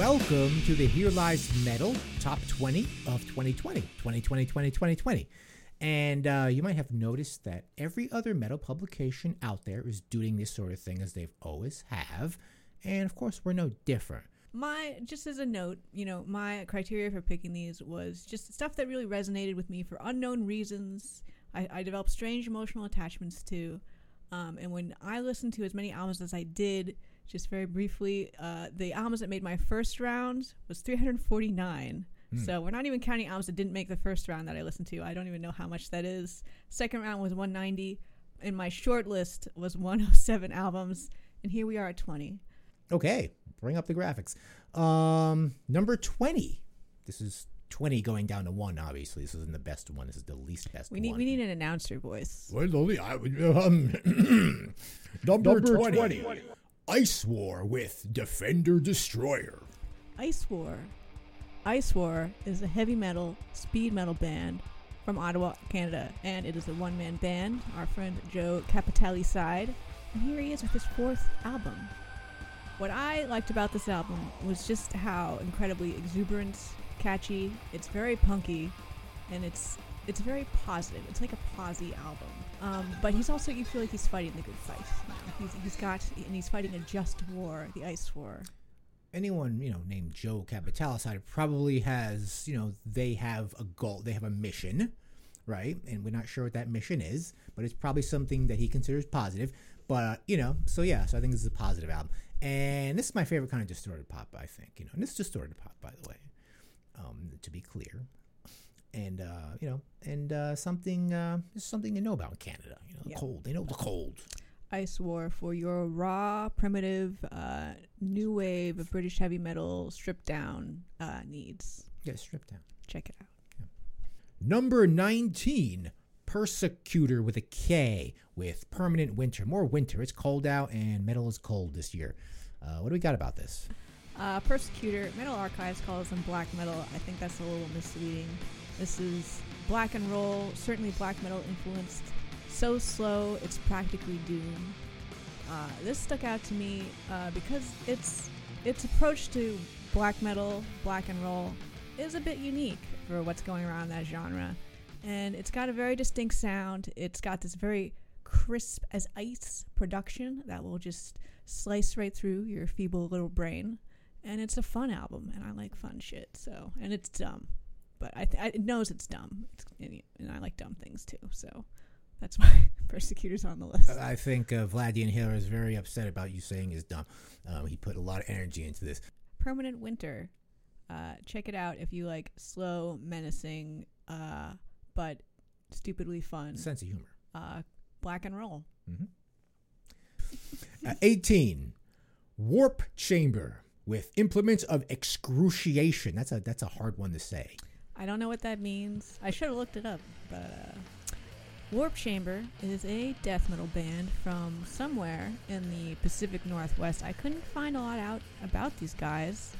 Welcome to the Here Lies Metal Top 20 of 2020. 2020, 2020, 2020. And uh, you might have noticed that every other metal publication out there is doing this sort of thing as they've always have. And of course, we're no different. My just as a note, you know, my criteria for picking these was just stuff that really resonated with me for unknown reasons. I, I developed strange emotional attachments to, um, and when I listened to as many albums as I did, just very briefly, uh, the albums that made my first round was 349. So we're not even counting albums that didn't make the first round that I listened to. I don't even know how much that is. Second round was 190, and my short list was 107 albums, and here we are at 20. Okay, bring up the graphics. Um, number 20. This is 20 going down to 1, obviously. This isn't the best one. This is the least best We need one. we need an announcer voice. Well, only I would. Um, number, 20, Ice War with Defender Destroyer. Ice War. Ice War is a heavy metal, speed metal band from Ottawa, Canada, and it is a one man band. Our friend Joe Capitalicide, and here he is with his fourth album. What I liked about this album was just how incredibly exuberant, catchy. It's very punky, and it's it's very positive. It's like a posy album. Um, but he's also you feel like he's fighting the good fight. He's he's got and he's fighting a just war, the ice war. Anyone, you know, named Joe Capitalicide probably has, you know, they have a goal, they have a mission, right? And we're not sure what that mission is, but it's probably something that he considers positive. But, uh, you know, so yeah, so I think this is a positive album. And this is my favorite kind of distorted pop, I think, you know, and is distorted pop, by the way, um, to be clear. And, uh, you know, and uh, something, uh, something they know about in Canada, you know, the Yeah. cold. They know the cold. Ice War for your raw, primitive, uh, new wave of British heavy metal stripped down uh, needs. Yeah, stripped down. Check it out. Number 19, Persekutor with a K with Permanent Winter. More winter. It's cold out and metal is cold this year. Uh, what do we got about this? Uh, Persekutor, Metal Archives calls them black metal. I think that's a little misleading. This is black and roll, certainly black metal influenced. So slow, it's practically doom. Uh, this stuck out to me uh, because its its approach to black metal, black and roll, is a bit unique for what's going around in that genre, and it's got a very distinct sound. It's got this very crisp as ice production that will just slice right through your feeble little brain and it's a fun album, and I like fun shit. So, and it's dumb, but I, th- I it knows it's dumb, it's, and, I like dumb things too. So, that's why Persekutors on the list. I think uh, Vlad the Inhaler is very upset about you saying is dumb. Um, he put a lot of energy into this. Permanent Winter, uh, check it out if you like slow, menacing, uh, but stupidly fun, Sense of humor. uh, black and roll. Uh, 18, Warp Chamber with Implements of Excruciation. That's a that's a hard one to say. I don't know what that means. I should have looked it up, but uh, Warp Chamber is a death metal band from somewhere in the Pacific Northwest. I couldn't find a lot out about these guys.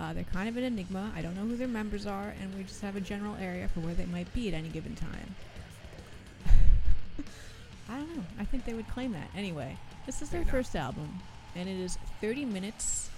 Uh, they're kind of an enigma. I don't know who their members are, and we just have a general area for where they might be at any given time. I don't know. I think they would claim that. Anyway, this is their enough. first album, and it is 30 minutes,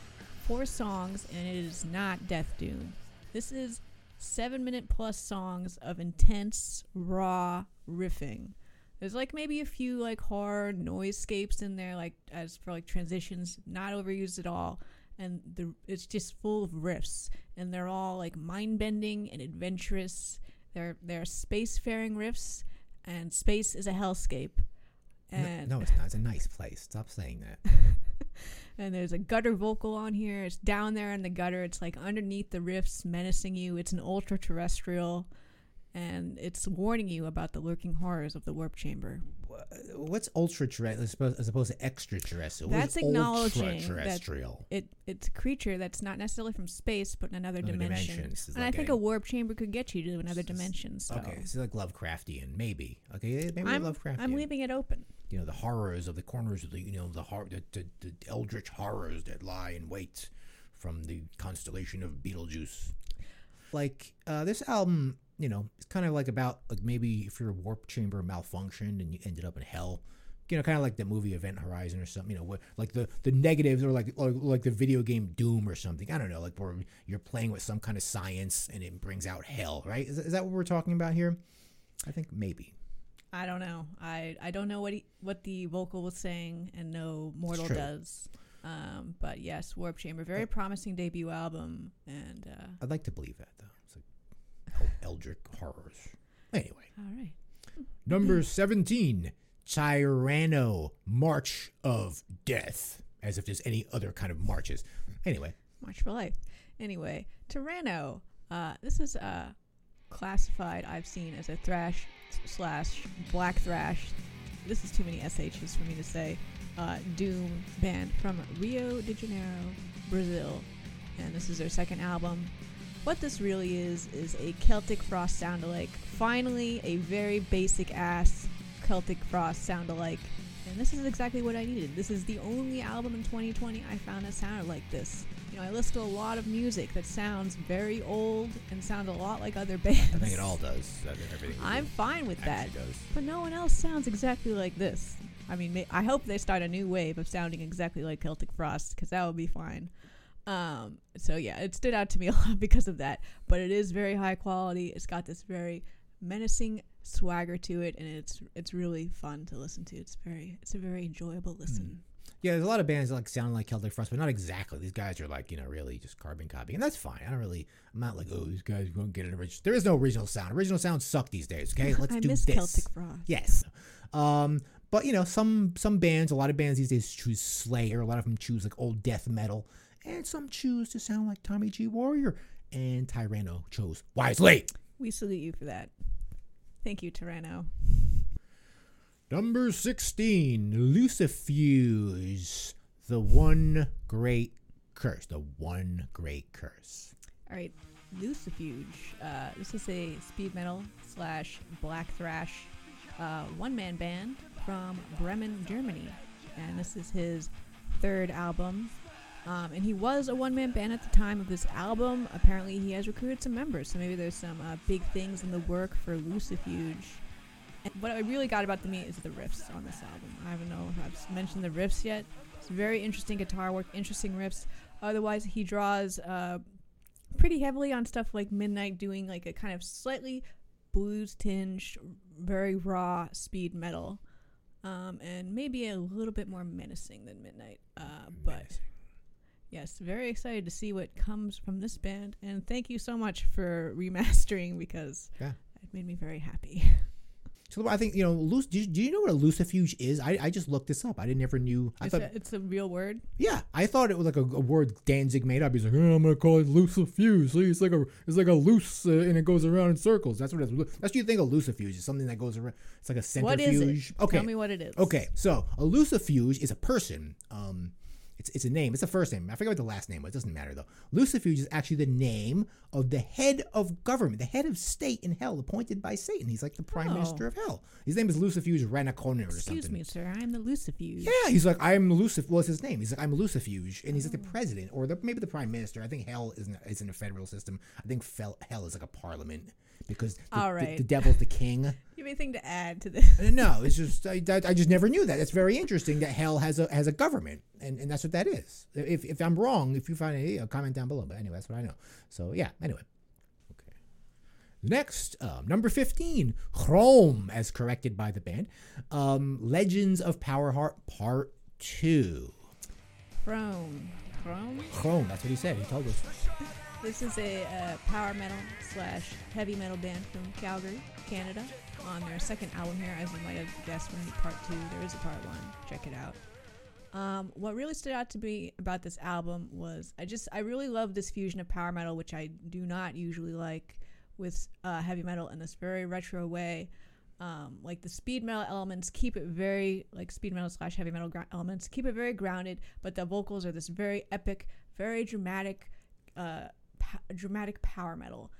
four songs, and it is not Death Doom. This is seven minute plus songs of intense, raw riffing. There's like maybe a few like hard noiseescapes in there, like as for like transitions, not overused at all. And the it's just full of riffs, and they're all like mind bending and adventurous. They're they're spacefaring riffs, and space is a hellscape. No- no, it's not. It's a nice place. Stop saying that. and there's a gutter vocal on here. It's down there in the gutter. It's like underneath the rifts, menacing you. It's an ultra terrestrial, and it's warning you about the lurking horrors of the warp chamber. What's ultra terrestrial as opposed, to extraterrestrial? What is That's acknowledging that ultra-terrestrial? It it's a creature that's not necessarily from space, but in another dimension. dimensions is And I think a- a warp chamber could get you to another dimension. So Okay, so like Lovecraftian, maybe. Okay, maybe I'm, Lovecraftian. I'm leaving it open. You know, the horrors of the corners of the, you know, the hor- the, the, the eldritch horrors that lie in wait from the constellation of Beetlejuice. Like uh, this album, you know, it's kind of like about like maybe if your warp chamber malfunctioned and you ended up in hell, you know, kind of like the movie Event Horizon or something. You know, where, like the the negatives or like or like the video game Doom or something. I don't know, like where you're playing with some kind of science and it brings out hell. Right? Is, is that what we're talking about here? I think maybe. I don't know. I I don't know what he, what the vocal was saying, and no mortal does. Um, but yes, Warp Chamber, very promising debut album, and uh, I'd like to believe that though. It's like Eldritch horrors. Anyway, all right. number seventeen, Tyranno March of Death. As if there's any other kind of marches. Anyway, March for Life. Anyway, Tyranno. Uh, this is uh, classified, I've seen, as a thrash slash black thrash. This is too many SHs for me to say. Uh, Doom band from Rio de Janeiro, Brazil. And this is their second album. What this really is, is a Celtic Frost sound alike. Finally, a very basic ass Celtic Frost sound alike. And this is exactly what I needed. This is the only album in 2020 I found that sounded like this. You know, I listen to a lot of music that sounds very old and sounds a lot like other bands. I think it all does. I think everything. we I'm fine with that. does. But no one else sounds exactly like this. I mean, may- I hope they start a new wave of sounding exactly like Celtic Frost because that would be fine. Um, so yeah, it stood out to me a lot because of that. But it is very high quality. It's got this very menacing swagger to it, and it's it's really fun to listen to. It's very it's a very enjoyable listen. Yeah, there's a lot of bands that like sound like Celtic Frost, but not exactly. These guys are like, you know, really just carbon copy. And that's fine. I don't really I'm not like, oh, these guys won't get an original there is no original sound. Original sounds suck these days, okay? Let's I do miss this. Celtic Frost. Yes. Um, but you know, some some bands, a lot of bands these days choose Slayer, a lot of them choose like old death metal, and some choose to sound like Tommy G Warrior. And Tyranno chose wisely. We salute you for that. Thank you, Tyranno. Number 16, Lucifuge, the one great curse. The one great curse. All right, Lucifuge. Uh, this is a speed metal slash black thrash uh, one man band from Bremen, Germany. And this is his third album. Um, and he was a one man band at the time of this album. Apparently, he has recruited some members, so maybe there's some uh, big things in the work for Lucifuge. And what I really got about the meat is the riffs on this album. I don't know if I've mentioned the riffs yet. It's very interesting guitar work, interesting riffs. Otherwise, he draws uh, pretty heavily on stuff like Midnight doing like a kind of slightly blues tinged, very raw speed metal, um, and maybe a little bit more menacing than Midnight. Uh, but yes, very excited to see what comes from this band, and thank you so much for remastering because Yeah. it made me very happy. So I think you know, Luc- do, you, do you know what a lucifuge is? I, I just looked this up. I didn't ever knew. I it's, thought, a, it's a real word. yeah, I thought it was like a, a word Danzig made up. He's like, oh, I'm gonna call it lucifuge. See, it's like a it's like a loose uh, and it goes around in circles. That's what it's. That's what you think a lucifuge is. Something that goes around. It's like a centrifuge. is it? Okay. Tell me what it is. Okay, so a lucifuge is a person. Um, it's, it's a name. It's a first name. I forget what the last name was. It doesn't matter though. Lucifuge is actually the name of the head of government, the head of state in hell, appointed by Satan. He's like the prime Oh. minister of hell. His name is Lucifuge Renaconer or something. Excuse me, sir. I'm the Lucifuge. Yeah, he's like I'm Lucif. What's his name? He's like I'm Lucifuge, and he's like the oh. president or the, maybe the prime minister. I think hell isn't isn't a federal system. I think fel, hell is like a parliament because the, All the- the devil's the king. You have anything to add to this? Uh, No, it's just I, that, I just never knew that. It's very interesting that hell has a has a government, and, and that's what that is. If, if I'm wrong, if you find uh, comment down below. But anyway, that's what I know. So yeah. Anyway, okay. Next, um, number fifteen, Hrom, as corrected by the band, um, Legends of Powerheart Part Two. Hrom. Hrom? Hrom, that's what he said. He told us. This is a uh, power metal slash heavy metal band from Calgary, Canada. On their second album here, as you might have guessed from the part two, there is a part one. Check it out. Um, what really stood out to me about this album was I just I really love this fusion of power metal, which I do not usually like, with uh, heavy metal in this very retro way. Um, like the speed metal elements keep it very like speed metal slash heavy metal elements keep it very grounded, but the vocals are this very epic, very dramatic, uh, dramatic power metal.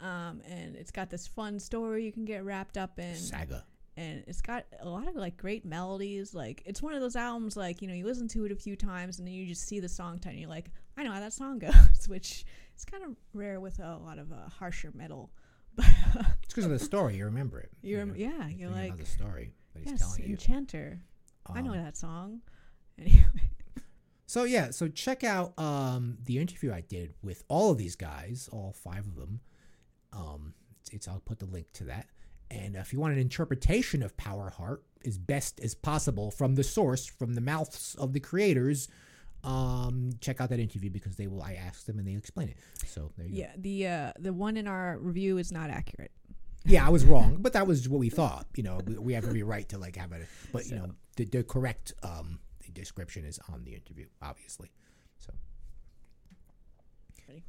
Um, and it's got this fun story you can get wrapped up in Saga. and it's got a lot of like great melodies. Like it's one of those albums like you know you listen to it a few times and then you just see the song title and you're like I know how that song goes, which is kind of rare with a lot of uh, harsher metal. But It's because of the story. You remember it. you're know? yeah You you're like the story that he's yes telling you. Enchanter. I know Um, that song. Anyway, So yeah, so check out um, the interview I did with all of these guys, all five of them. Um, it's, it's I'll put the link to that. And if you want an interpretation of Powerheart as best as possible from the source, from the mouths of the creators, um, check out that interview because they will. I asked them and they explain it. So there you yeah, the uh, the one in our review is not accurate. Yeah, I was wrong, but that was what we thought. You know, we, we have every right to like have it, but you know, the, the correct um, description is on the interview, obviously. So. Ready?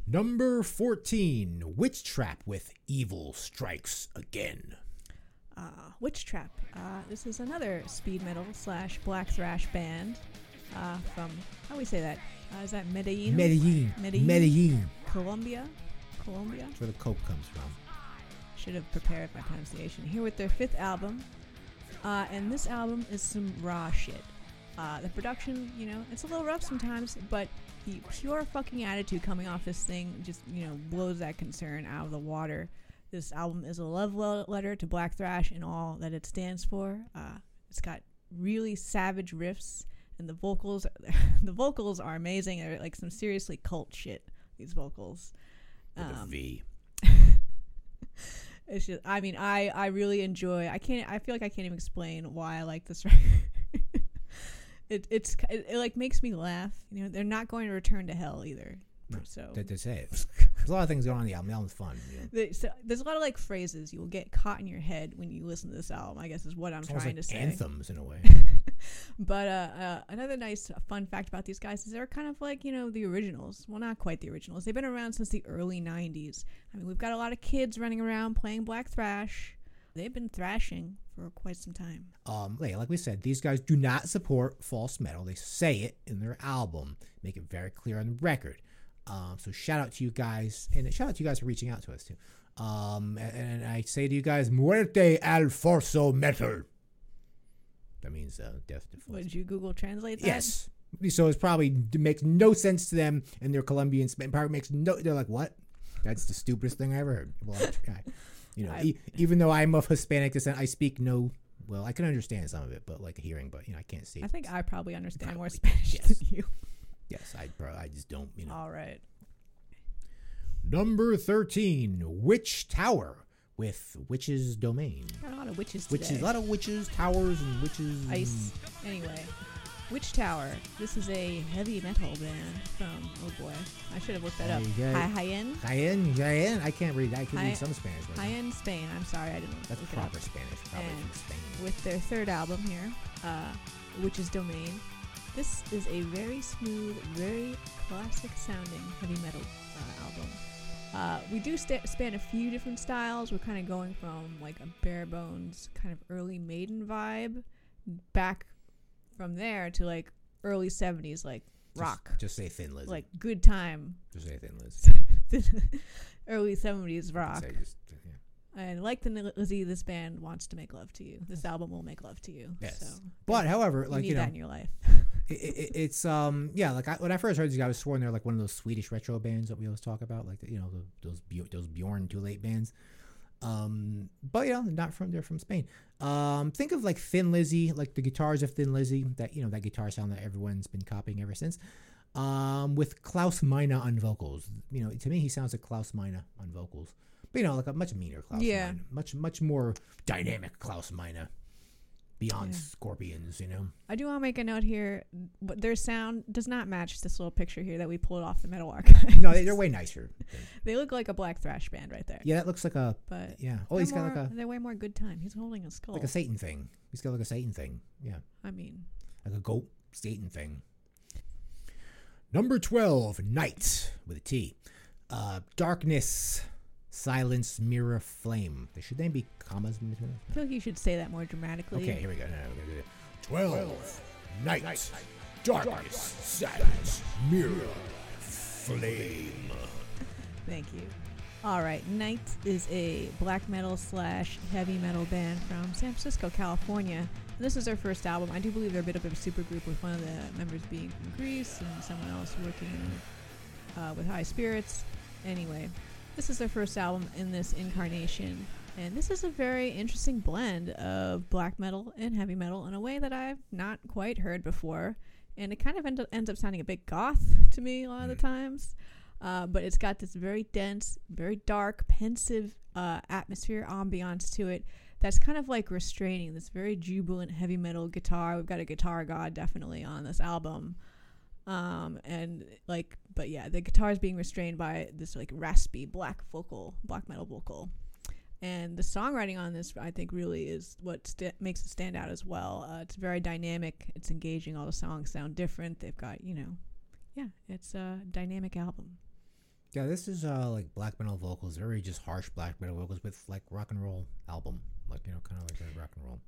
Number 14 Witchtrap with Evil Strikes Again. Uh, Witchtrap. Uh, this is another speed metal slash black thrash band uh, from how do we say that? Uh, is that Medellin, Medellin. Medellin. Medellin. Colombia? Colombia. That's where the coke comes from. Should have prepared my pronunciation. Here with their fifth album, uh, and this album is some raw shit. Uh, the production, you know, it's a little rough sometimes, but the pure fucking attitude coming off this thing just, you know, blows that concern out of the water. This album is a love letter to Black Thrash and all that it stands for. Uh, it's got really savage riffs, and the vocals, the vocals are amazing. They're like some seriously cult shit. These vocals. With a Um, V. it's just i mean i i really enjoy i can't i feel like i can't even explain why i like this record it it's it, it like makes me laugh you know they're not going to return to hell either so That, that's it. There's a lot of things going on in the album. The album's fun. You know. the- so there's a lot of like phrases you will get caught in your head when you listen to this album i guess is what i'm It's trying like to say anthems in a way. but uh, uh, another nice fun fact about these guys is they're kind of like you know the originals. Well, not quite the originals. They've been around since the early '90s. I mean, we've got a lot of kids running around playing black thrash. They've been thrashing for quite some time. um, like we said, these guys do not support false metal. They say it in their album, make it very clear on the record. Um, so shout out to you guys, and shout out to you guys for reaching out to us too. Um, and, and I say to you guys, muerte al forzo metal. That means uh, death to force. did you Google Translate that? Yes. So it's probably it makes no sense to them, and their Colombian probably makes no. They're like, what? That's the stupidest thing I ever heard. Well, you know, e- even though I'm of Hispanic descent, I speak no. Well, I can understand some of it, but like hearing, but you know, I can't see. I think I probably understand more Spanish yes. than you. Yes, I I just don't. You know. All right. Number thirteen, Witchtower with Witches' Domain. Got a lot of witches today. Witches, a lot of witches, towers, and witches. Ice. Anyway, Witchtower. This is a heavy metal band from. Oh boy, I should have looked that up. Hey, Hi, guys. Hayen. Cayenne, Cayenne. I can't read. I can Hi- read some Spanish. But Hayen, Spain. I'm sorry, I didn't that's look it up. proper Spanish. Probably And from Spain. with their third album here, uh, which is Domain. This is a very smooth, very classic sounding heavy metal uh, album. Uh, we do sta span a few different styles. We're kind of going from like a bare bones kind of early Maiden vibe back from there to like early 70s, like rock, Just, say Thin Lizzy. like good time, just say Thin Lizzy. early 70s rock. Say just, yeah. And like the Lizzy, this band wants to make love to you. This album will make love to you. Yes. So But however, you like you know, that in your life. It, it, it's um yeah like I, when I first heard these guys, I was sworn they're like one of those Swedish retro bands that we always talk about, like the, you know the, those those Bjorn Too Late bands. Um, but you know, not from they're from Spain. Um, think of like Thin Lizzy, like the guitars of Thin Lizzy, that you know that guitar sound that everyone's been copying ever since. Um, with Klaus Meine on vocals. You know, to me he sounds like Klaus Meine on vocals. But you know, like a much meaner Klaus Yeah. Meine, much much more dynamic Klaus Meine. Beyond Yeah. Scorpions, you know. I do want to make a note here, but their sound does not match this little picture here that we pulled off the Metal Archive. No, they, they're way nicer. they look like a black thrash band right there. Yeah, that looks like a But yeah. Oh, he's got like a they're way more good time. He's holding a skull. like a Satan thing. He's got like a Satan thing. Yeah, I mean, like a goat Satan thing. Number twelve, Nite with a T. Uh, darkness, silence, mirror, flame. There should then be commas in between. I feel like you should say that more dramatically. Okay, here we go. No, no, we're gonna do. Twelve, Nite, darkness, silence, mirror, flame. Thank you. All right, Nite is a black metal slash heavy metal band from San Francisco, California. And this is their first album. I do believe they're a bit of a super group with one of the members being from Greece and someone else working uh, with High Spirits. Anyway, This is their first album in this incarnation, and this is a very interesting blend of black metal and heavy metal in a way that I've not quite heard before. And it kind of end up, ends up sounding a bit goth to me a lot of the Mm. times. Uh, but it's got this very dense, very dark, pensive uh, atmosphere, ambiance to it that's kind of like restraining. This very jubilant heavy metal guitar. We've got a guitar god definitely on this album. Um, and like, but yeah, the guitar is being restrained by this like raspy black vocal, black metal vocal. And the songwriting on this, I think, really is what st- makes it stand out as well. Uh, it's very dynamic. It's engaging. All the songs sound different. They've got, you know, yeah, it's a dynamic album. Yeah, this is uh like black metal vocals, very just harsh black metal vocals with like rock and roll album, like you know, kind of like a rock and roll.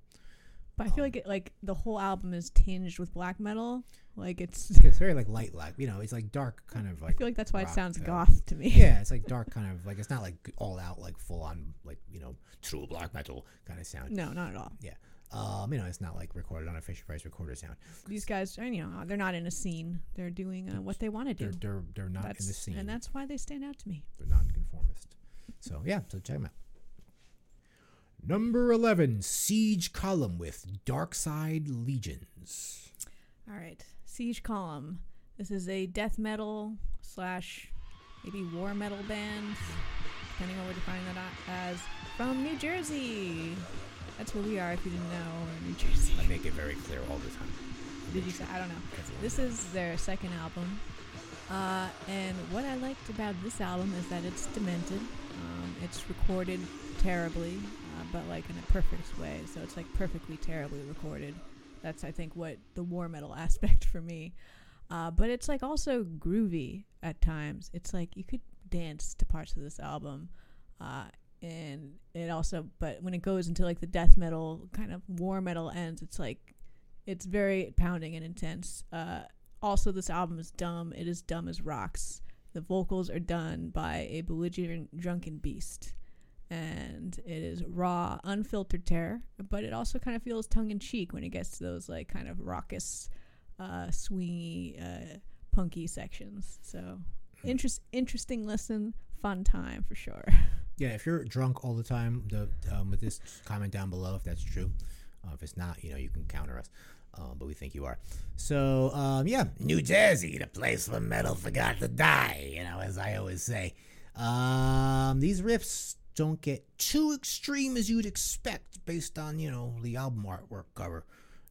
But I feel like it, like the whole album is tinged with black metal. Like it's, It's very like light, like you know, it's like dark, kind of like I feel like that's why it sounds uh, goth to me. yeah, it's like dark, kind of like it's not like all out, like full on, like you know, true black metal kind of sound. No, not at all. Yeah. Um, you know, it's not like recorded on a Fisher Price recorder sound. These guys, are, you know, they're not in a scene. They're doing uh, what they want to do. They're they're they're not that's, in the scene. and that's why they stand out to me. They're nonconformist. So yeah, so check them out. Number eleven, Siege Column with Dark Side Legions. All right, Siege Column. This is a death metal slash maybe war metal band, depending on what you're defining that as, from New Jersey. That's where we are. If you didn't know, New Jersey. I make it very clear all the time. Did you say? I don't know. This is their second album. Uh, and what I liked about this album is that it's demented. Um, it's recorded terribly, but like in a perfect way. So it's like perfectly terribly recorded. That's, I think, what the war metal aspect for me. Uh, but it's like also groovy at times. It's like you could dance to parts of this album. Uh, and it also, but when it goes into like the death metal kind of war metal ends, it's like it's very pounding and intense. Uh, also, this album is dumb. It is dumb as rocks. The vocals are done by a belligerent drunken beast, and it is raw, unfiltered terror. But it also kind of feels tongue in cheek when it gets to those like kind of raucous, uh, swingy, uh, punky sections. So, interest interesting listen, fun time for sure. Yeah, if you're drunk all the time, the um, with this comment down below if that's true. Uh, if it's not, you know, you can counter us. Um, but we think you are. So, um, yeah, New Jersey, the place where metal forgot to die. You know, as I always say. Um, these riffs don't get too extreme as you'd expect based on you know the album artwork cover.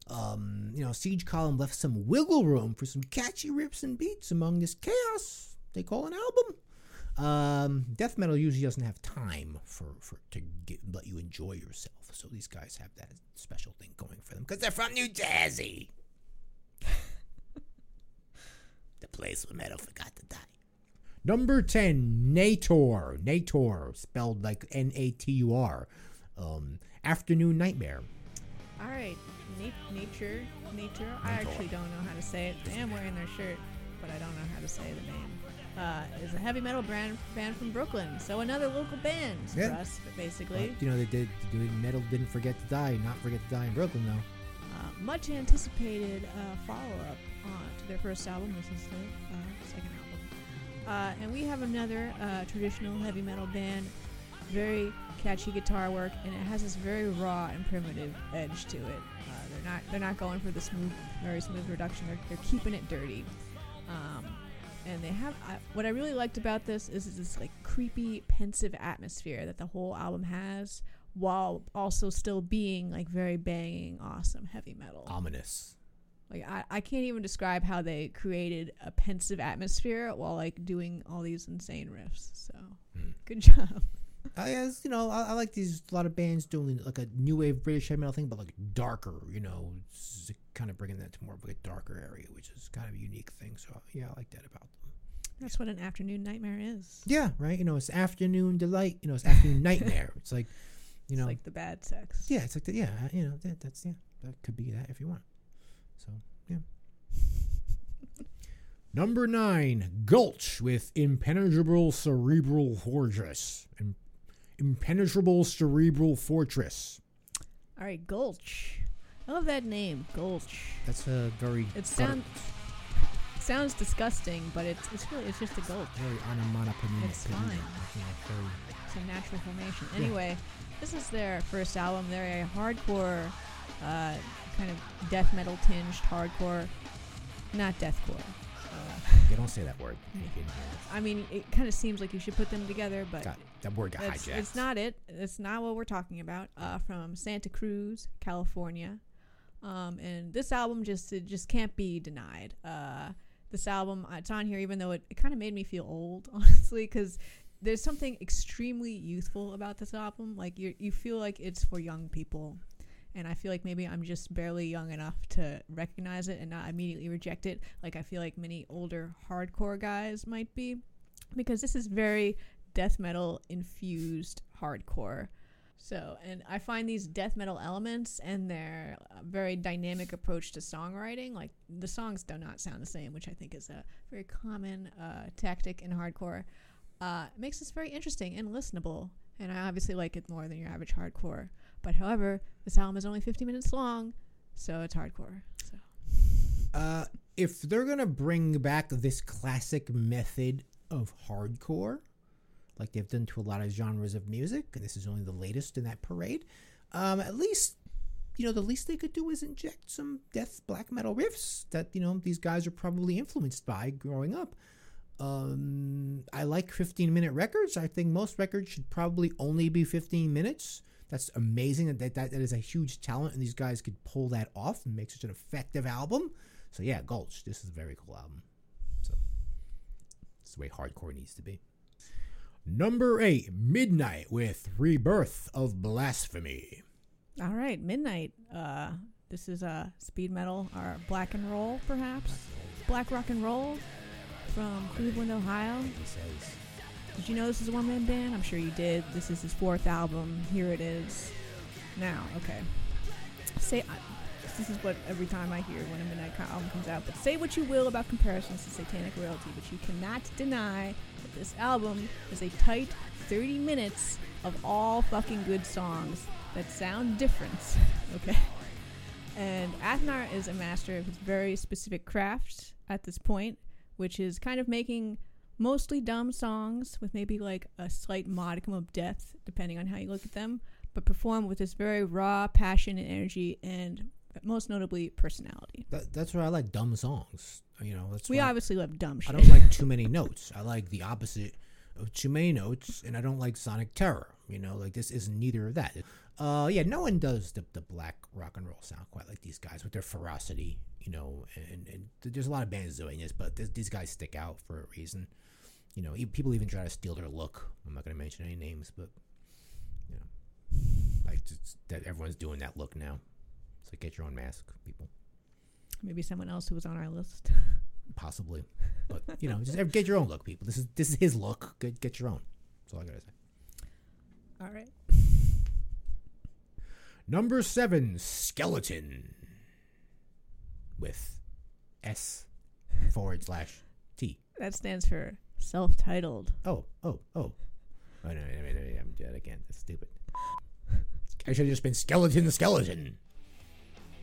Um, you know, Siege Column left some wiggle room for some catchy riffs and beats among this chaos they call an album. Um, death metal usually doesn't have time for, for to get, let you enjoy yourself. So these guys have that special thing going for them because they're from New Jersey, the place where metal forgot to die. Number ten, Natur. Natur, spelled like N A T U R. Um, Afternoon Nightmare. All right, Na- nature, nature. I actually don't know how to say it. I am wearing their shirt, but I don't know how to say the name. Uh, is a heavy metal brand band from Brooklyn, so another local band Yeah. for us, basically. But, you know, they did. the Metal didn't forget to die. Not forget to die in Brooklyn, though. Uh, much anticipated uh, follow-up uh, to their first album. This is the uh, second album, uh, and we have another uh, traditional heavy metal band. Very catchy guitar work, and it has this very raw and primitive edge to it. Uh, they're not they're not going for the smooth, very smooth production. They're, they're keeping it dirty. Um, and they have I, what I really liked about this is this like creepy, pensive atmosphere that the whole album has, while also still being like very banging, awesome heavy metal. Ominous. Like I, I can't even describe how they created a pensive atmosphere while like doing all these insane riffs. So Hmm. good job. I guess you know I, I like these a lot of bands doing like a new wave British heavy metal thing, but like darker. You know, it's kind of bringing that to more of like a darker area, which is kind of a unique thing. So yeah, I like that about them. That's what an afternoon nightmare is. Yeah, right. You know, it's afternoon delight. You know, it's afternoon nightmare. It's like, you it's know, like the bad sex. yeah, it's like the, yeah, you know, that, that's yeah, that could be that if you want. So yeah. Number nine, Gulch with impenetrable cerebral fortress. Im- impenetrable cerebral fortress. All right, Gulch. I love that name, Gulch. That's a very It gar- sound- sounds disgusting, but it's it's really it's just a gulp. Very onomatopoeic. It's fine. It's a natural formation. Yeah. Anyway, this is their first album. They're a hardcore, uh, kind of death metal tinged hardcore, not deathcore. Uh, They don't say that word. You I mean, it kind of seems like you should put them together, but. Got, that word got hijacked. it's not it. It's not what we're talking about. Uh, from Santa Cruz, California, um, and this album just it just can't be denied. Uh, this album, uh, it's on here, even though it, it kind of made me feel old, honestly, because there's something extremely youthful about this album. Like you, you feel like it's for young people, and I feel like maybe I'm just barely young enough to recognize it and not immediately reject it. Like I feel like many older hardcore guys might be, because this is very death metal infused hardcore. So, and I find these death metal elements and their uh, very dynamic approach to songwriting, like the songs do not sound the same, which I think is a very common uh, tactic in hardcore, uh, makes this very interesting and listenable. And I obviously like it more than your average hardcore. But however, this album is only 50 minutes long, so it's hardcore. So Uh, if they're gonna bring back this classic method of hardcore, like they've done to a lot of genres of music, and this is only the latest in that parade, um, at least you know the least they could do is inject some death black metal riffs that you know these guys are probably influenced by growing up. Um, I like 15 minute records. I think most records should probably only be 15 minutes. That's amazing. That, that that is a huge talent, and these guys could pull that off and make such an effective album. So yeah, Gulch. This is a very cool album. So it's the way hardcore needs to be. Number eight, Midnight with Rebirth of Blasphemy. All right, Midnight. Uh, this is uh, speed metal or black and roll, perhaps. Black rock and roll from Cleveland, Ohio. He says, Did you know this is a one man band? I'm sure you did. This is his fourth album. Here it is. Now, okay. Say I, this is what every time I hear when a Midnight album comes out. But say what you will about comparisons to Satanic Royalty, but you cannot deny that this album is a tight 30 minutes of all fucking good songs that sound different. okay. And Athenar is a master of his very specific craft at this point, which is kind of making mostly dumb songs with maybe like a slight modicum of depth, depending on how you look at them, but performed with this very raw passion and energy and most notably personality. that, "That's why I like dumb songs." You know, that's We obviously love dumb shit. I don't like too many notes. I like the opposite of too many notes, and I don't like sonic terror. You know, like this is neither of that. Uh, yeah, no one does the, the black rock and roll sound quite like these guys with their ferocity. You know, and, and there's a lot of bands doing this, but this, these guys stick out for a reason. You know, people even try to steal their look. I'm not going to mention any names, but you know, like just, that everyone's doing that look now. So get your own mask, people. Maybe someone else who was on our list. possibly. But you know, just get your own look, people. This is this is his look. Get get your own. That's all I gotta say. All right. Number seven, skeleton, with S forward slash T. That stands for self titled. Oh oh oh. Oh no, no, no, no, no, I'm dead again. That's stupid. I should have just been skeleton, skeleton,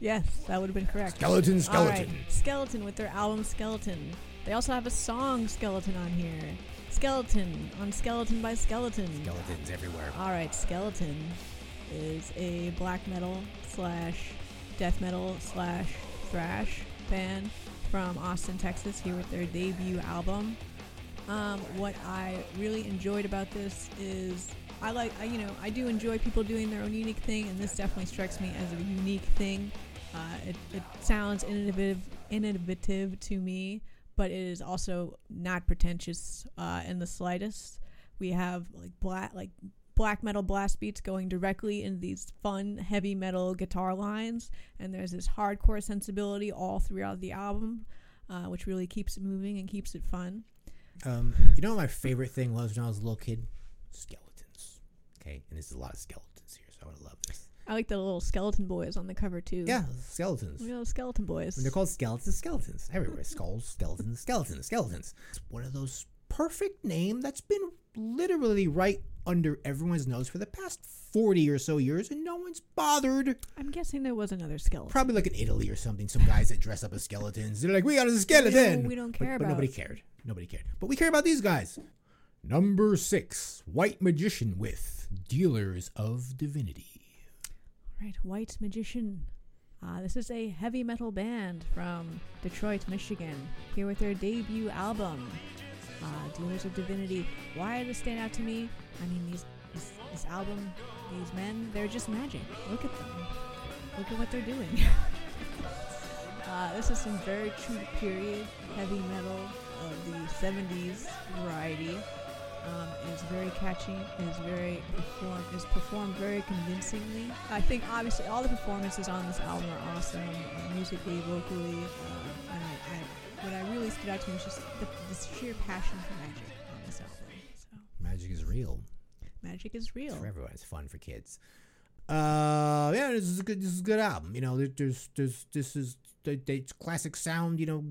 Yes, that would have been correct. skeleton, skeleton. right, Skeleton with their album Skeleton. They also have a song Skeleton on here. Skeleton on Skeleton by Skeleton. Skeletons everywhere. All right, Skeleton is a black metal slash death metal slash thrash band from Austin, Texas, here with their debut album. Um, what I really enjoyed about this is I like, I, you know, I do enjoy people doing their own unique thing, and this definitely strikes me as a unique thing. Uh, it, it sounds innovative, innovative to me, but it is also not pretentious uh, in the slightest. We have like black, like black metal blast beats going directly into these fun heavy metal guitar lines, and there's this hardcore sensibility all throughout the album, uh, which really keeps it moving and keeps it fun. Um, you know what my favorite thing was when I was a little kid? Skeletons. Okay, and there's a lot of skeletons here, so I would love this. I like the little skeleton boys on the cover too. Yeah, skeletons. Those skeleton boys. And they're called skeletons, skeletons everywhere. Skulls, skeletons, skeletons, skeletons. It's one of those perfect name that's been literally right under everyone's nose for the past 40 or so years, and no one's bothered. I'm guessing there was another skeleton. Probably like in Italy or something, some guys that dress up as skeletons. They're like, we got a skeleton. we don't But- care but, about- nobody cared. Nobody cared. But we care about these guys. Number six, White Magician with Dealers of Divinity. Right, White Magician. Uh, this is a heavy metal band from Detroit, Michigan, here with their debut album, uh, Dealers of Divinity. Why did it stand out to me? I mean, these this, this album, these men, they're just magic. Look at them. Look at what they're doing. uh, this is some very true period heavy metal of the 70s variety. Um, it's very catchy. It's very perform. Is performed very convincingly. I think obviously all the performances on this album are awesome, uh, musically, vocally. Uh, and I, I, what I really stood out to me was just the, the sheer passion for magic on this album. So Magic is real. magic is real. for everyone. It's fun for kids. Uh, yeah, this is a good. This is a good album. You know, there's, there's, this is, it's classic sound. You know,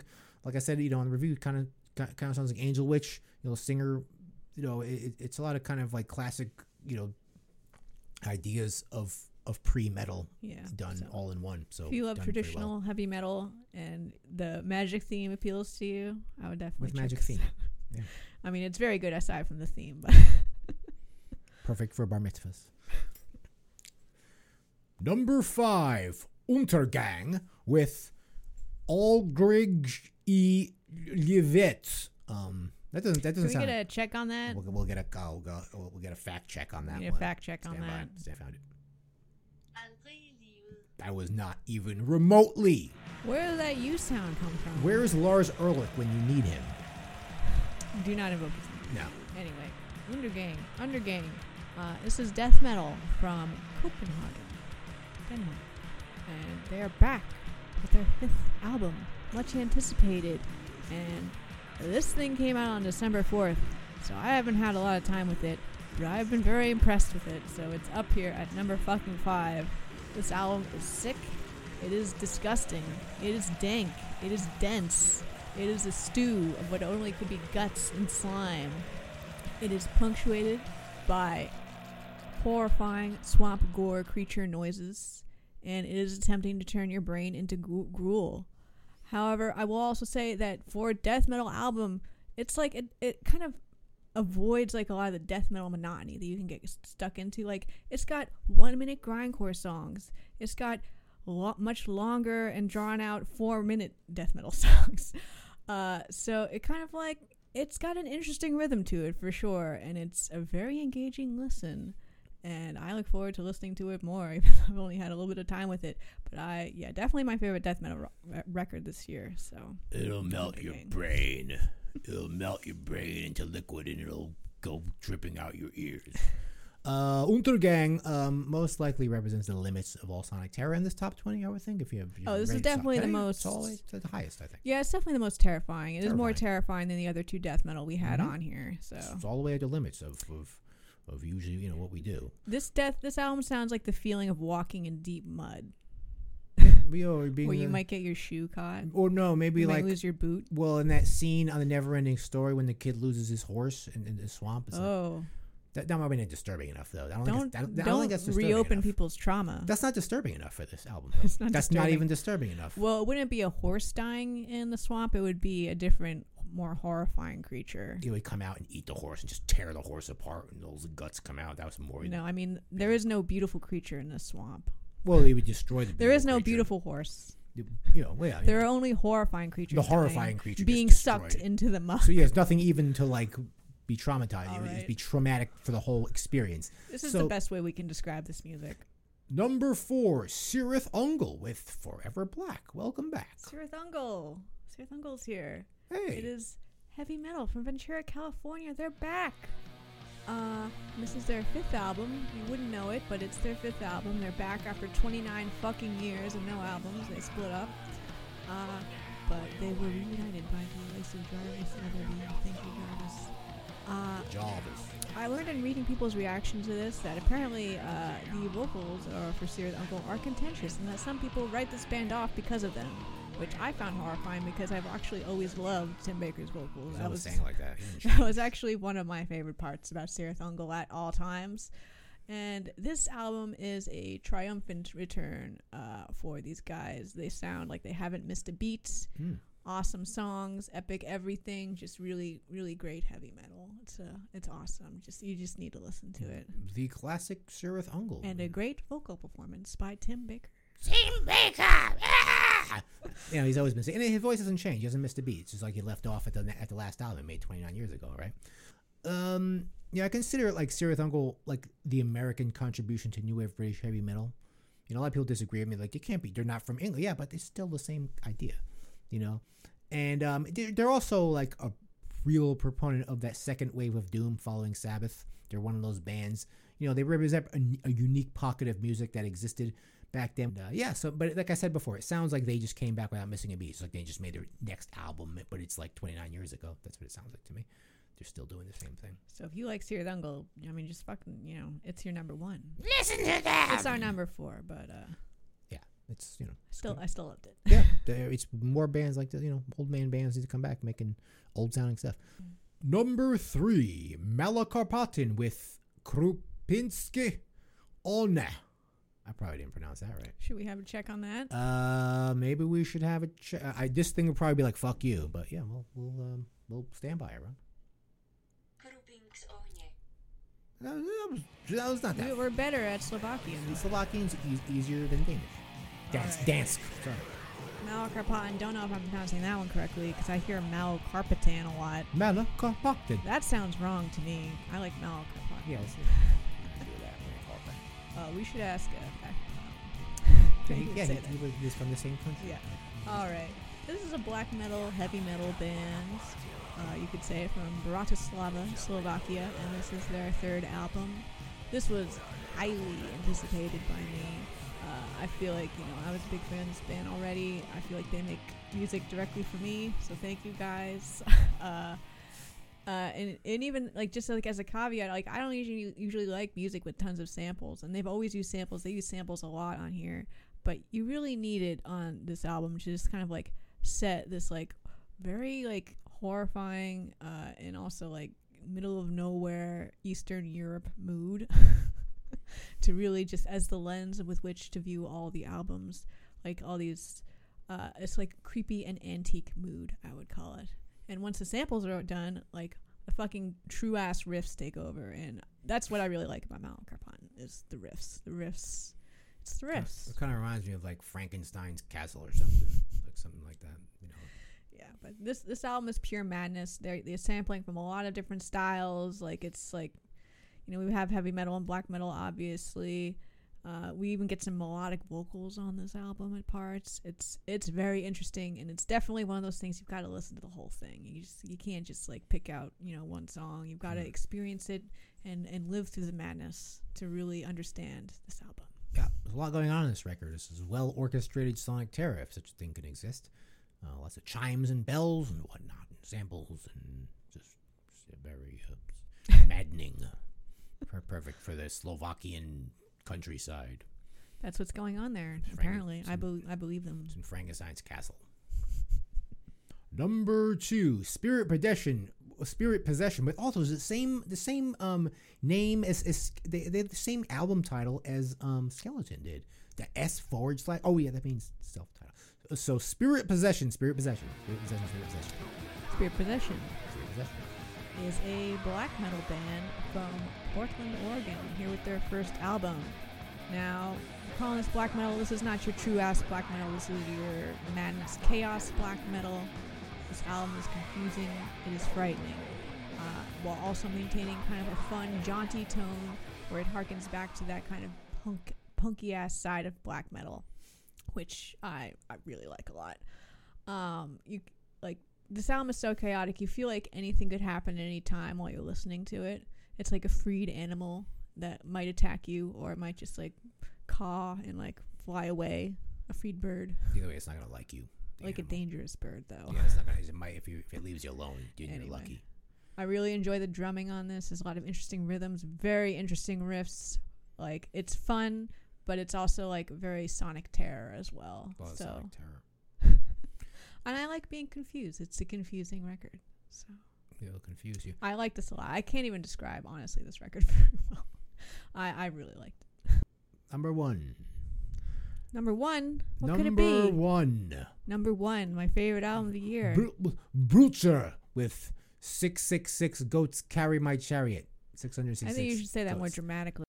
like I said, you know, in the review, kind of, kind of sounds like Angel Witch. You know, singer. You know, it, it's a lot of kind of like classic. You know, ideas of of pre metal Yeah. done so all in one. So if you love very well. traditional heavy metal and the magic theme appeals to you, I would definitely with magic theme. Yeah. I mean, it's very good aside from the theme, but perfect for bar mitzvahs. Number five, Untergang with Algrig e Livet. Um, that doesn't that doesn't we sound. get a check on that? we'll, we'll get a oh, go, we'll get a fact check on that Need a one. fact check on Stand by. that. Stand- found it. That was not even remotely. Where did that U sound come from? Where is Lars Ulrich when you need him? Do not invoke his name. No. Anyway, Undergang. Undergang. Uh, this is death metal from Copenhagen, Denmark. And they are back with their fifth album, much anticipated. And this thing came out on December 4th, so I haven't had a lot of time with it, but I've been very impressed with it. So it's up here at number fucking five. This album is sick. It is disgusting. It is dank. It is dense. It is a stew of what only could be guts and slime. It is punctuated by horrifying swamp gore creature noises, and it is attempting to turn your brain into gruel. However, I will also say that for a death metal album, it's like it, it kind of avoids like a lot of the death metal monotony that you can get stuck into. Like it's got one minute grindcore songs. It's got lo- much longer and drawn out four minute death metal songs. Uh, so it kind of like it's got an interesting rhythm to it for sure, and it's a very engaging listen. And I look forward to listening to it more. Even though I've only had a little bit of time with it, but I yeah definitely my favorite death metal ro- record this year. So It'll melt your Undergang. brain. It'll melt your brain into liquid and it'll go dripping out your ears. Uh, Untergang um, most likely represents the limits of all Sonic Terror in this top 20, I would think. If you have, Oh, this is definitely the most- It's, all, it's the highest, I think. yeah, it's definitely the most terrifying. It is more Terrifying. terrifying than the other two death metal we had Mhm. on here. So It's all the way at the limits of, of, of usually, you know, what we do. this death this album sounds like the feeling of walking in deep mud, We are being, where you might get your shoe caught. or no, maybe You like, might lose your boot. well, in that scene on the Never-Ending Story when the kid loses his horse in, in the swamp. It's like, Oh, that, that might be not disturbing enough, though. I don't, don't think, I don't, don't, don't think that's disturbing reopen enough. people's trauma. That's not disturbing enough for this album. It's not That's not even disturbing enough. Well, it wouldn't be a horse dying in the swamp. It would be a different, more horrifying creature. He would come out and eat the horse and just tear the horse apart, and those guts come out. That was more. No, I mean there is no beautiful creature in the swamp. Well, he would destroy the. There is no creature. beautiful horse. You know, well, yeah. There are only horrifying creatures. The horrifying creature being sucked into the mud. so yeah, it's nothing even to like be traumatized. All It would right. be traumatic for the whole experience. This is so- the best way we can describe this music. Number four, Cirith Ungol with Forever Black. Welcome back. Cirith Ungol. Cirith Ungol's here. Hey, It is heavy metal from Ventura, California. They're back. Uh, this is their fifth album. You wouldn't know it, but it's their fifth album. They're back after 29 fucking years of no albums. They split up. Uh, but they were reunited by the Lacey Jarvis LW. Thank you, Jarvis. Uh, Jarvis. I learned in reading people's reaction to this that apparently uh, the vocals for Cirith Ungol are contentious and that some people write this band off because of them. Which I found horrifying because I've actually always loved Tim Baker's vocals. I That was was saying like that. that was actually one of my favorite parts about Cirith Ungol at all times. And this album is a triumphant return uh, for these guys. They sound like they haven't missed a beat. Hmm. Awesome songs, epic everything, just really, really great heavy metal. It's uh, it's awesome. Just you just need to listen to it. The classic Cirith Ungol. And a great vocal performance by Tim Baker. Tim Baker. You know, he's always been saying, and his voice doesn't change. He hasn't missed a beat. It's just like he left off at the at the last album made 29 years ago, right? Um, yeah, I consider it like Cirith Ungol like the American contribution to new wave British heavy metal. You know, a lot of people disagree with me. Like, it can't be. They're not from England. Yeah, but it's still the same idea. You know, and um, they're, they're also like a real proponent of that second wave of doom following Sabbath. They're one of those bands. You know, they represent a, a unique pocket of music that existed back then. Uh, yeah, so but like I said before, it sounds like they just came back without missing a beat. It's like they just made their next album, but it's like 29 years ago. That's what it sounds like to me. They're still doing the same thing. So if you like Cirith Ungol, I mean, just fucking, you know, it's your number one. Listen to that. It's our number four, but uh, yeah, It's you know still, I still loved it. yeah. there- It's more bands like this. You know, old man bands need to come back making old sounding stuff. Number three, Malakarpatin with Krupinski Ona. I probably didn't pronounce that right. Should we have a check on that? Uh, maybe we should have a. check. I this thing would probably be like "fuck you," but yeah, we'll we'll um, we'll stand by it, right? That was, that was, not We, that. we're better at Slovakian. Slovakian's e- easier than Danish. Dance, Alright. dance. Sorry. Malokarpatan, don't know if I'm pronouncing that one correctly because I hear Malkarpatan a lot. Malakarpatin. That sounds wrong to me. I like Malokarpatan. Yeah, let's see. Uh, we should ask uh, Yeah, He he, he, was from the same country. Yeah. All right. This is a black metal, heavy metal band. Uh, you could say from Bratislava, Slovakia, and this is their third album. This was highly anticipated by me. Uh, I feel like you know I was a big fan of this band already. I feel like they make music directly for me, so thank you guys. uh, uh, and and even like just like as a caveat, like I don't usually usually like music with tons of samples, and they've always used samples. They use samples a lot on here, but you really need it on this album to just kind of like set this like very like horrifying uh, and also like middle of nowhere Eastern Europe mood to really just as the lens with which to view all the albums, like all these. Uh, it's like creepy and antique mood, I would call it. And once the samples are done, like the fucking true ass riffs take over, and that's what I really like about Malakarpan is the riffs. The riffs, it's the riffs. It kind of reminds me of like Frankenstein's castle or something, like something like that. You know. Yeah, but this this album is pure madness. They're they're sampling from a lot of different styles. Like it's like, you know, we have heavy metal and black metal, obviously. Uh, we even get some melodic vocals on this album at parts. It's it's very interesting, and it's definitely one of those things you've got to listen to the whole thing. You just you can't just like pick out you know one song. You've got to experience it and and live through the madness to really understand this album. Yeah, there's a lot going on in this record. This is well orchestrated sonic terror, if such a thing can exist. Uh, lots of chimes and bells and whatnot, and samples, and just, just very uh, maddening. Perfect for the Slovakian countryside. That's what's going on there. Frank- Apparently, I believe I believe them. It's in Frankenstein's castle. Number two, Spirit Possession. Spirit Possession, but also is the same the same um name as, as they, they have the same album title as um Skeleton did. The S forward slash. Oh yeah, that means self title. So Spirit Possession, Spirit Possession, Spirit Possession, Spirit Possession, Spirit Possession. Spirit Possession. is a black metal band from Portland, Oregon, here with their first album. Now, calling this black metal, this is not your true ass black metal, this is your madness, chaos black metal. This album is confusing, it is frightening, uh, while also maintaining kind of a fun, jaunty tone where it harkens back to that kind of punk, punky ass side of black metal, which I, I really like a lot. Um, you like this album is so chaotic. You feel like anything could happen at any time while you're listening to it. It's like a freed animal that might attack you, or it might just like caw and like fly away. A freed bird, Either way, it's not gonna like you. like a dangerous bird, though. Yeah, it's not gonna. It might if you if it leaves you alone, Anyway. you're lucky. I really enjoy the drumming on this. There's a lot of interesting rhythms, very interesting riffs. Like it's fun, but it's also like very sonic terror as well. Well, so Sonic terror. and I like being confused. It's a confusing record. So It'll confuse you. I like this a lot. I can't even describe honestly this record very well. I I really liked it. Number one. Number one, what Number could it be? Number one. Number one, my favorite album of the year. Br- with 666 goats carry my chariot. 666. I think you should say that more dramatically.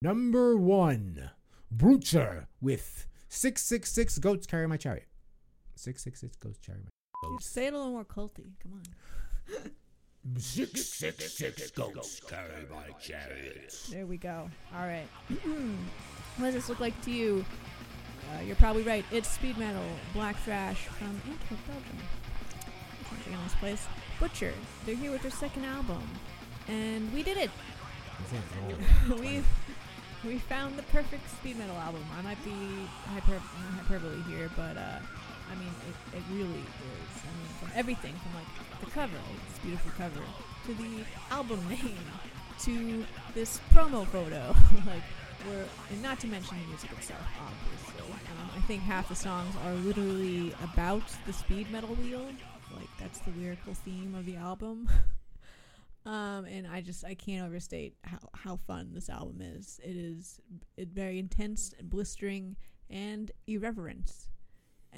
Number one. Brutzer with 666 goats carry my chariot. 666 goats carry my You goats. say it a little more culty. Come on. 666 goats carry my chariot. There we go. All right. what does this look like to you? Uh, you're probably right. It's speed metal, black thrash from Antwerp, Belgium. Think of this place. Bütcher. They're here with their second album, and we did it. we we found the perfect speed metal album. I might be hyper, hyperbole here, but uh, I mean it, it really is. I mean from everything from like the cover, this beautiful cover, to the album name, to this promo photo, like we're and not to mention the music itself, obviously. Um, I think half the songs are literally about the speed metal wheel. Like that's the lyrical theme of the album. Um, and I just I can't overstate how, how fun this album is. It is it very intense and blistering and irreverent,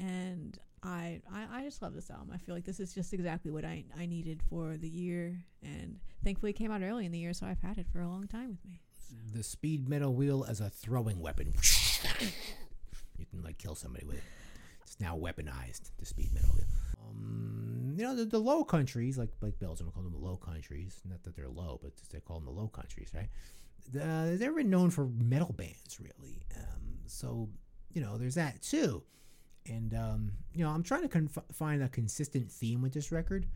and I, I I just love this album. I feel like this is just exactly what I I needed for the year, and thankfully it came out early in the year, so I've had it for a long time with me. The speed metal wheel as a throwing weapon. you can like kill somebody with it. It's now weaponized. The speed metal wheel. Um, you know the, the low countries like like Belgium, we call them the low countries. Not that they're low, but they call them the low countries, right? The, they're been known for metal bands, really. Um, so you know there's that too. And um, you know I'm trying to conf- find a consistent theme with this record.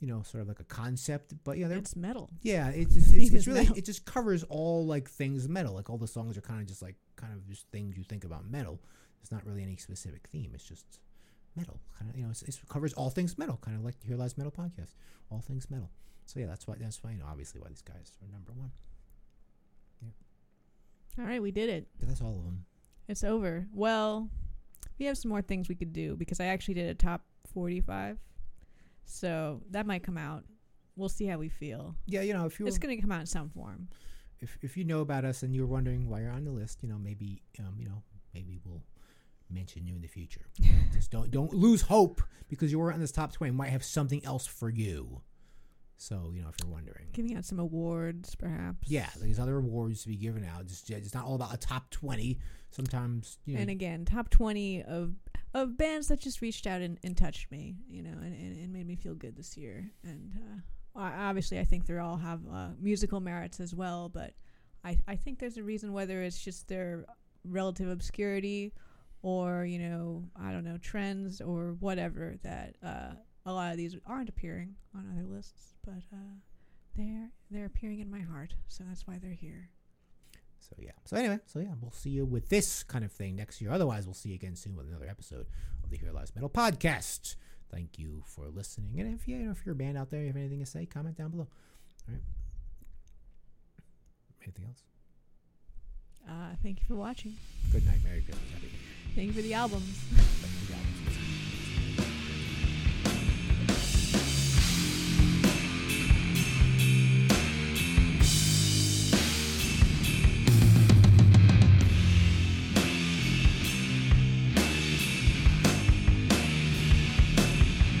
You know, sort of like a concept, but yeah, It's metal. yeah, it's just, it's, it's really metal. it just covers all like things metal. Like all the songs are kind of just like kind of just things you think about metal. It's not really any specific theme. It's just metal. Kind of you know, it's, it covers all things metal. Kind of like the Here Lies Metal podcast. All things metal. So yeah, that's why that's why you know obviously why these guys are number one. All right, we did it. But that's all of them. It's over. Well, we have some more things we could do because I actually did a top 45. So that might come out. We'll see how we feel. Yeah, you know if you It's going to come out in some form. if if you know about us and you're wondering why you're on the list, you know maybe um you know maybe we'll mention you in the future. Just don't don't lose hope because you were on this top twenty. We might have something else for you. So you know if you're wondering, Giving out some awards, perhaps. yeah, there's other awards to be given out. Just it's not all about a top twenty. Sometimes you know And again, top 20 of of bands that just reached out and, and touched me, you know, and, and, and made me feel good this year. And uh, obviously, I think they all have uh, musical merits as well, but I, I think there's a reason whether it's just their relative obscurity or, you know, I don't know, trends or whatever that uh, a lot of these aren't appearing on other lists, but uh, they're they're appearing in my heart, so that's why they're here. So yeah. So anyway, so yeah, we'll see you with this kind of thing next year. Otherwise, we'll see you again soon with another episode of the Here Lies Metal podcast. Thank you for listening. And if you, you know, if you're a band out there, you have anything to say, comment down below. All right. Anything else? Uh, thank you for watching. Good night, Merry Christmas, Happy. Thank you for the albums.